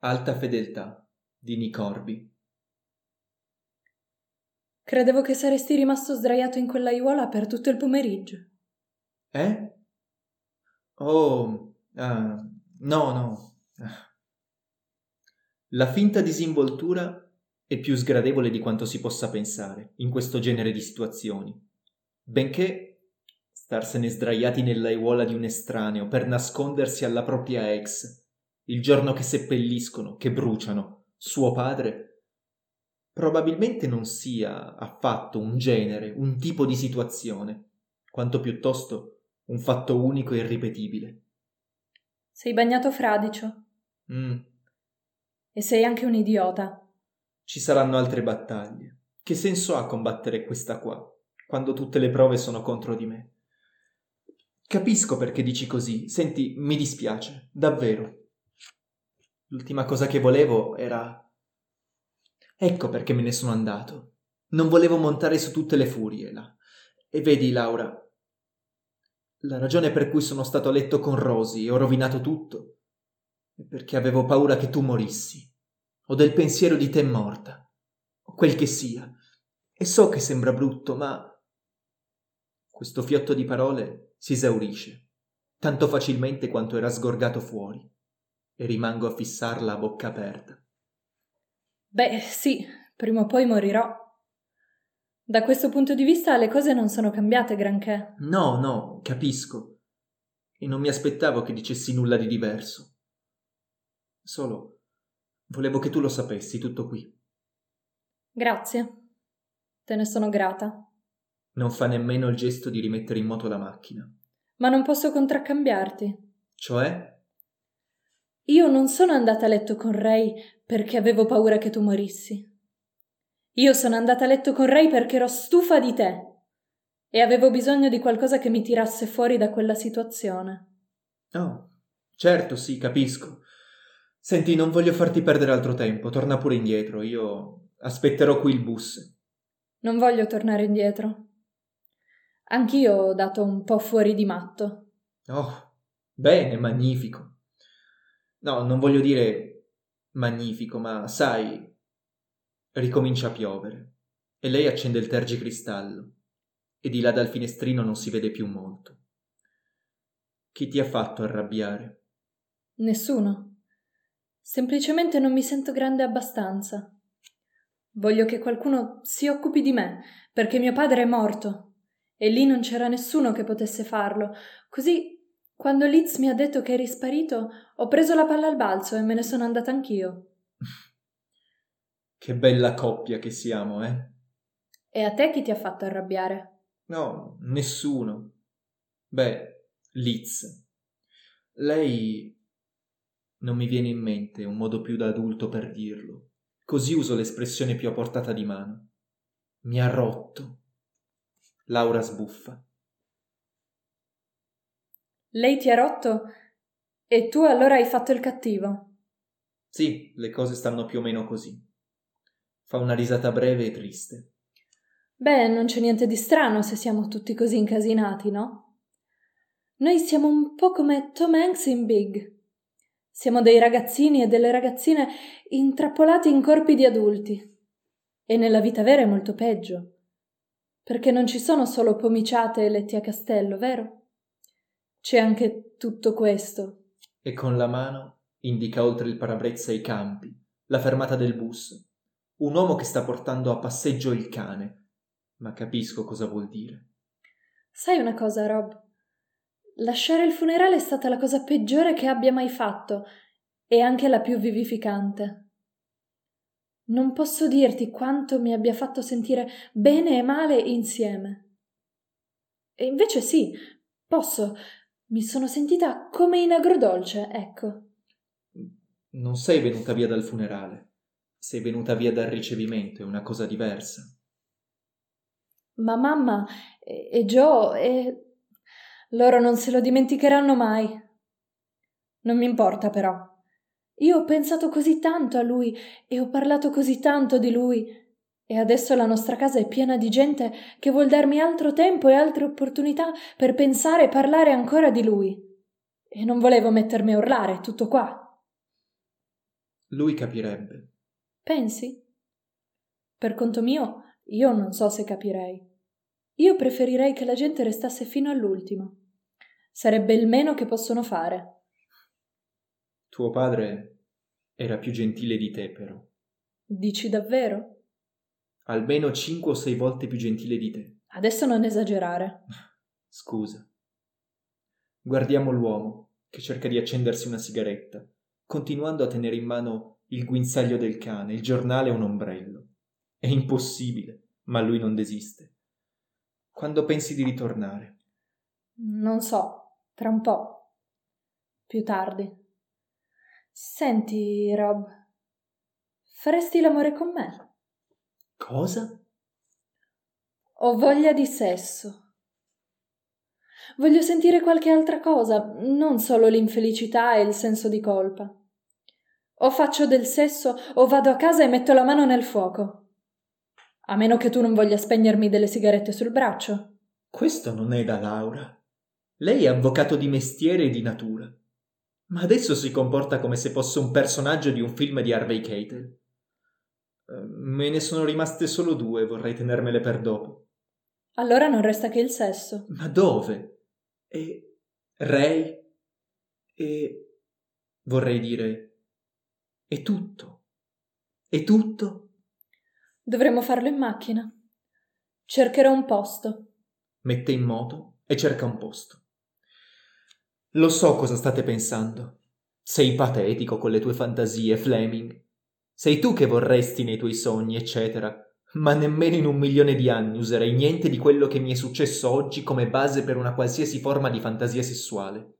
Alta fedeltà di Nicorbi. Credevo che saresti rimasto sdraiato in quell'aiuola per tutto il pomeriggio. Eh? Oh, ah, no, no. La finta disinvoltura è più sgradevole di quanto si possa pensare in questo genere di situazioni, benché starsene sdraiati nell'aiuola di un estraneo per nascondersi alla propria ex, il giorno che seppelliscono, che bruciano, suo padre, probabilmente non sia affatto un genere, un tipo di situazione, quanto piuttosto un fatto unico e irripetibile. Sei bagnato fradicio. Mm. E sei anche un idiota. Ci saranno altre battaglie. Che senso ha combattere questa qua, quando tutte le prove sono contro di me? Capisco perché dici così. Senti, mi dispiace, davvero. L'ultima cosa che volevo era... Ecco perché me ne sono andato. Non volevo montare su tutte le furie là. E vedi, Laura, la ragione per cui sono stato a letto con Rosy e ho rovinato tutto è perché avevo paura che tu morissi o del pensiero di te morta, o quel che sia. E so che sembra brutto, ma questo fiotto di parole si esaurisce, tanto facilmente quanto era sgorgato fuori, e rimango a fissarla a bocca aperta. Beh, sì, prima o poi morirò. Da questo punto di vista le cose non sono cambiate granché. No, no, capisco. E non mi aspettavo che dicessi nulla di diverso. Solo Volevo che tu lo sapessi, tutto qui. Grazie. Te ne sono grata. Non fa nemmeno il gesto di rimettere in moto la macchina. Ma non posso contraccambiarti. Cioè? Io non sono andata a letto con Ray perché avevo paura che tu morissi. Io sono andata a letto con Ray perché ero stufa di te e avevo bisogno di qualcosa che mi tirasse fuori da quella situazione. Oh, certo, sì, capisco. Senti, non voglio farti perdere altro tempo, torna pure indietro, io aspetterò qui il bus. Non voglio tornare indietro. Anch'io ho dato un po' fuori di matto. Oh, bene, magnifico. No, non voglio dire magnifico, ma sai, ricomincia a piovere e lei accende il tergicristallo e di là dal finestrino non si vede più molto. Chi ti ha fatto arrabbiare? Nessuno. Semplicemente non mi sento grande abbastanza. Voglio che qualcuno si occupi di me, perché mio padre è morto. E lì non c'era nessuno che potesse farlo. Così, quando Liz mi ha detto che eri sparito, ho preso la palla al balzo e me ne sono andata anch'io. Che bella coppia che siamo, eh? E a te chi ti ha fatto arrabbiare? No, nessuno. Beh, Liz. Lei non mi viene in mente un modo più da adulto per dirlo. Così uso l'espressione più a portata di mano. Mi ha rotto. Laura sbuffa. Lei ti ha rotto e tu allora hai fatto il cattivo. Sì, le cose stanno più o meno così. Fa una risata breve e triste. Beh, non c'è niente di strano se siamo tutti così incasinati, no? Noi siamo un po' come Tom Hanks in Big. Siamo dei ragazzini e delle ragazzine intrappolati in corpi di adulti. E nella vita vera è molto peggio. Perché non ci sono solo pomiciate e letti a castello, vero? C'è anche tutto questo. E con la mano indica oltre il parabrezza i campi, la fermata del bus, un uomo che sta portando a passeggio il cane. Ma capisco cosa vuol dire. Sai una cosa, Rob? Lasciare il funerale è stata la cosa peggiore che abbia mai fatto e anche la più vivificante. Non posso dirti quanto mi abbia fatto sentire bene e male insieme. E invece sì, posso. Mi sono sentita come in agrodolce, ecco. Non sei venuta via dal funerale. Sei venuta via dal ricevimento, è una cosa diversa. Ma mamma e, e Joe e loro non se lo dimenticheranno mai. Non mi importa però. Io ho pensato così tanto a lui e ho parlato così tanto di lui. E adesso la nostra casa è piena di gente che vuol darmi altro tempo e altre opportunità per pensare e parlare ancora di lui. E non volevo mettermi a urlare, tutto qua. Lui capirebbe. Pensi? Per conto mio, io non so se capirei. Io preferirei che la gente restasse fino all'ultimo. Sarebbe il meno che possono fare. Tuo padre era più gentile di te, però. Dici davvero? Almeno cinque o sei volte più gentile di te. Adesso non esagerare. Scusa. Guardiamo l'uomo che cerca di accendersi una sigaretta, continuando a tenere in mano il guinzaglio del cane, il giornale e un ombrello. È impossibile, ma lui non desiste. Quando pensi di ritornare? Non so, tra un po'. Più tardi. Senti, Rob, faresti l'amore con me? Cosa? Ho voglia di sesso. Voglio sentire qualche altra cosa, non solo l'infelicità e il senso di colpa. O faccio del sesso o vado a casa e metto la mano nel fuoco. A meno che tu non voglia spegnermi delle sigarette sul braccio. Questo non è da Laura. Lei è avvocato di mestiere e di natura. Ma adesso si comporta come se fosse un personaggio di un film di Harvey Keitel. Eh, me ne sono rimaste solo due, vorrei tenermele per dopo. Allora non resta che il sesso. Ma dove? E Ray? E vorrei dire, è tutto. È tutto. Dovremmo farlo in macchina. Cercherò un posto. Mette in moto e cerca un posto. Lo so cosa state pensando. Sei patetico con le tue fantasie, Fleming. Sei tu che vorresti nei tuoi sogni, eccetera. Ma nemmeno in un milione di anni userei niente di quello che mi è successo oggi come base per una qualsiasi forma di fantasia sessuale.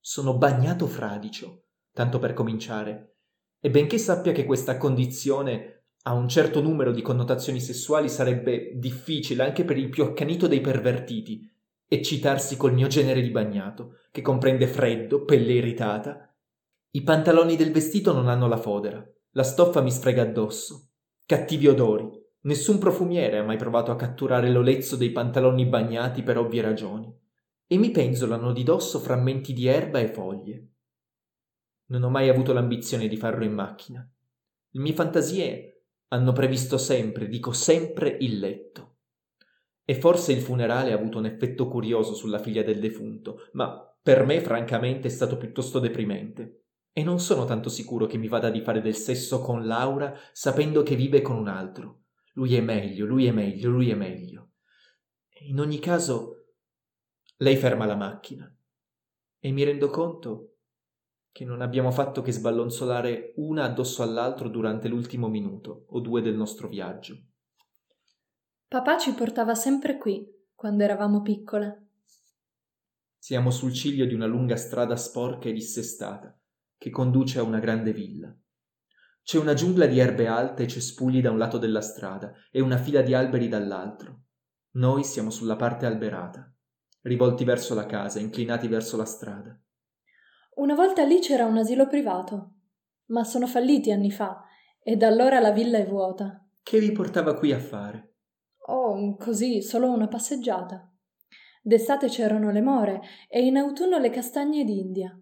Sono bagnato fradicio, tanto per cominciare. E benché sappia che questa condizione a un certo numero di connotazioni sessuali sarebbe difficile anche per il più accanito dei pervertiti eccitarsi col mio genere di bagnato, che comprende freddo, pelle irritata. I pantaloni del vestito non hanno la fodera, la stoffa mi sfrega addosso. Cattivi odori, nessun profumiere ha mai provato a catturare l'olezzo dei pantaloni bagnati per ovvie ragioni, e mi penzolano di dosso frammenti di erba e foglie. Non ho mai avuto l'ambizione di farlo in macchina. Le mie fantasie hanno previsto sempre, dico sempre, il letto. E forse il funerale ha avuto un effetto curioso sulla figlia del defunto, ma per me francamente è stato piuttosto deprimente. E non sono tanto sicuro che mi vada di fare del sesso con Laura sapendo che vive con un altro. Lui è meglio, lui è meglio, lui è meglio. In ogni caso, lei ferma la macchina e mi rendo conto che non abbiamo fatto che sballonzolare una addosso all'altro durante l'ultimo minuto o due del nostro viaggio. Papà ci portava sempre qui, quando eravamo piccole. Siamo sul ciglio di una lunga strada sporca e dissestata, che conduce a una grande villa. C'è una giungla di erbe alte e cespugli da un lato della strada e una fila di alberi dall'altro. Noi siamo sulla parte alberata, rivolti verso la casa, inclinati verso la strada. Una volta lì c'era un asilo privato, ma sono falliti anni fa e da allora la villa è vuota. Che vi portava qui a fare? Oh, così, solo una passeggiata. D'estate c'erano le more e in autunno le castagne d'India.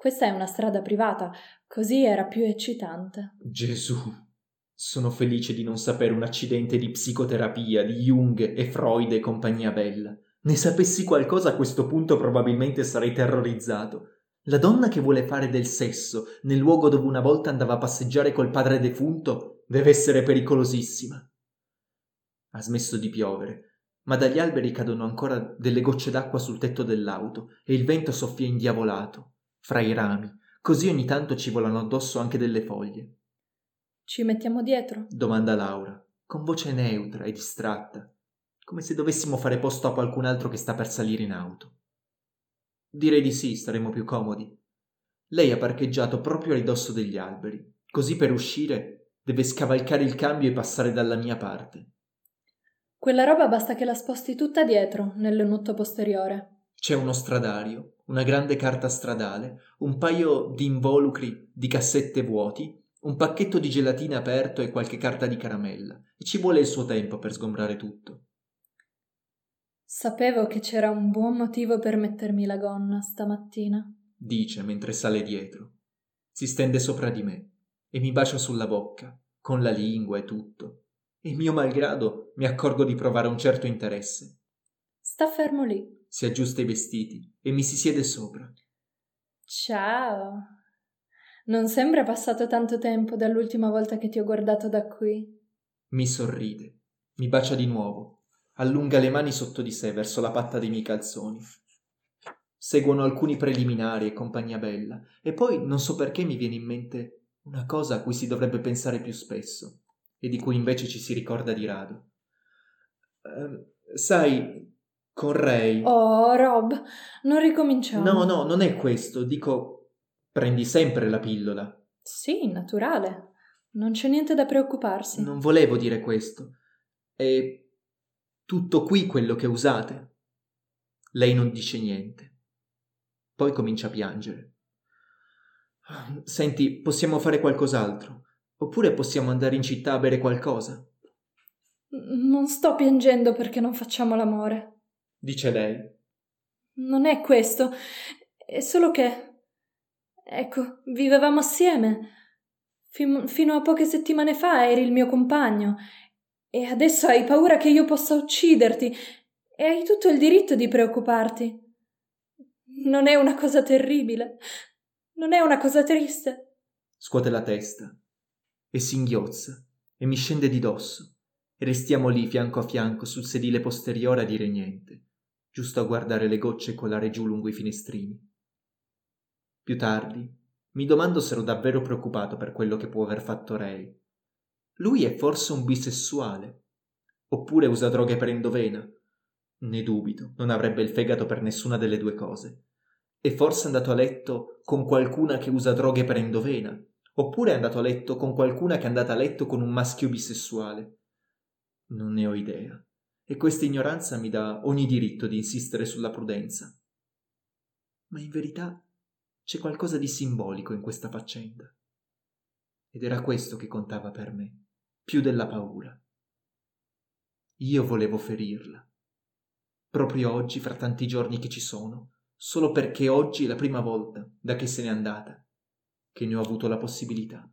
Questa è una strada privata, così era più eccitante. Gesù, sono felice di non sapere un accidente di psicoterapia di Jung e Freud e compagnia bella. Ne sapessi qualcosa a questo punto probabilmente sarei terrorizzato. La donna che vuole fare del sesso nel luogo dove una volta andava a passeggiare col padre defunto deve essere pericolosissima. Ha smesso di piovere, ma dagli alberi cadono ancora delle gocce d'acqua sul tetto dell'auto e il vento soffia indiavolato, fra i rami, così ogni tanto ci volano addosso anche delle foglie. Ci mettiamo dietro? domanda Laura, con voce neutra e distratta, come se dovessimo fare posto a qualcun altro che sta per salire in auto. Direi di sì, staremo più comodi. Lei ha parcheggiato proprio a ridosso degli alberi, così per uscire deve scavalcare il cambio e passare dalla mia parte. Quella roba basta che la sposti tutta dietro, nell'unutto posteriore. C'è uno stradario, una grande carta stradale, un paio di involucri di cassette vuoti, un pacchetto di gelatina aperto e qualche carta di caramella, e ci vuole il suo tempo per sgombrare tutto. Sapevo che c'era un buon motivo per mettermi la gonna stamattina, dice mentre sale dietro. Si stende sopra di me. e mi bacia sulla bocca, con la lingua e tutto, e mio malgrado mi accorgo di provare un certo interesse. Sta fermo lì. Si aggiusta i vestiti e mi si siede sopra. Ciao. Non sembra passato tanto tempo dall'ultima volta che ti ho guardato da qui. Mi sorride, mi bacia di nuovo, allunga le mani sotto di sé verso la patta dei miei calzoni. Seguono alcuni preliminari e compagnia bella, e poi non so perché mi viene in mente una cosa a cui si dovrebbe pensare più spesso, e di cui invece ci si ricorda di rado. Uh, sai, con Ray. Oh, Rob, non ricominciamo. No, no, non è questo. Dico, prendi sempre la pillola. Sì, naturale. Non c'è niente da preoccuparsi. Non volevo dire questo. È tutto qui quello che usate. Lei non dice niente. Poi comincia a piangere. Senti, possiamo fare qualcos'altro? Oppure possiamo andare in città a bere qualcosa? Non sto piangendo perché non facciamo l'amore. Dice lei. Non è questo. È solo che. Ecco, vivevamo assieme. Fin- fino a poche settimane fa eri il mio compagno. E adesso hai paura che io possa ucciderti. E hai tutto il diritto di preoccuparti. Non è una cosa terribile. Non è una cosa triste. Scuote la testa e si inghiozza e mi scende di dosso e restiamo lì fianco a fianco sul sedile posteriore a dire niente, giusto a guardare le gocce colare giù lungo i finestrini. Più tardi mi domando se ero davvero preoccupato per quello che può aver fatto Ray. Lui è forse un bisessuale, oppure usa droghe per endovena. Ne dubito, non avrebbe il fegato per nessuna delle due cose. È forse andato a letto con qualcuna che usa droghe per endovena, oppure è andato a letto con qualcuna che è andata a letto con un maschio bisessuale. Non ne ho idea, e questa ignoranza mi dà ogni diritto di insistere sulla prudenza. Ma in verità c'è qualcosa di simbolico in questa faccenda. Ed era questo che contava per me, più della paura. Io volevo ferirla. Proprio oggi, fra tanti giorni che ci sono, solo perché oggi è la prima volta da che se n'è andata che ne ho avuto la possibilità.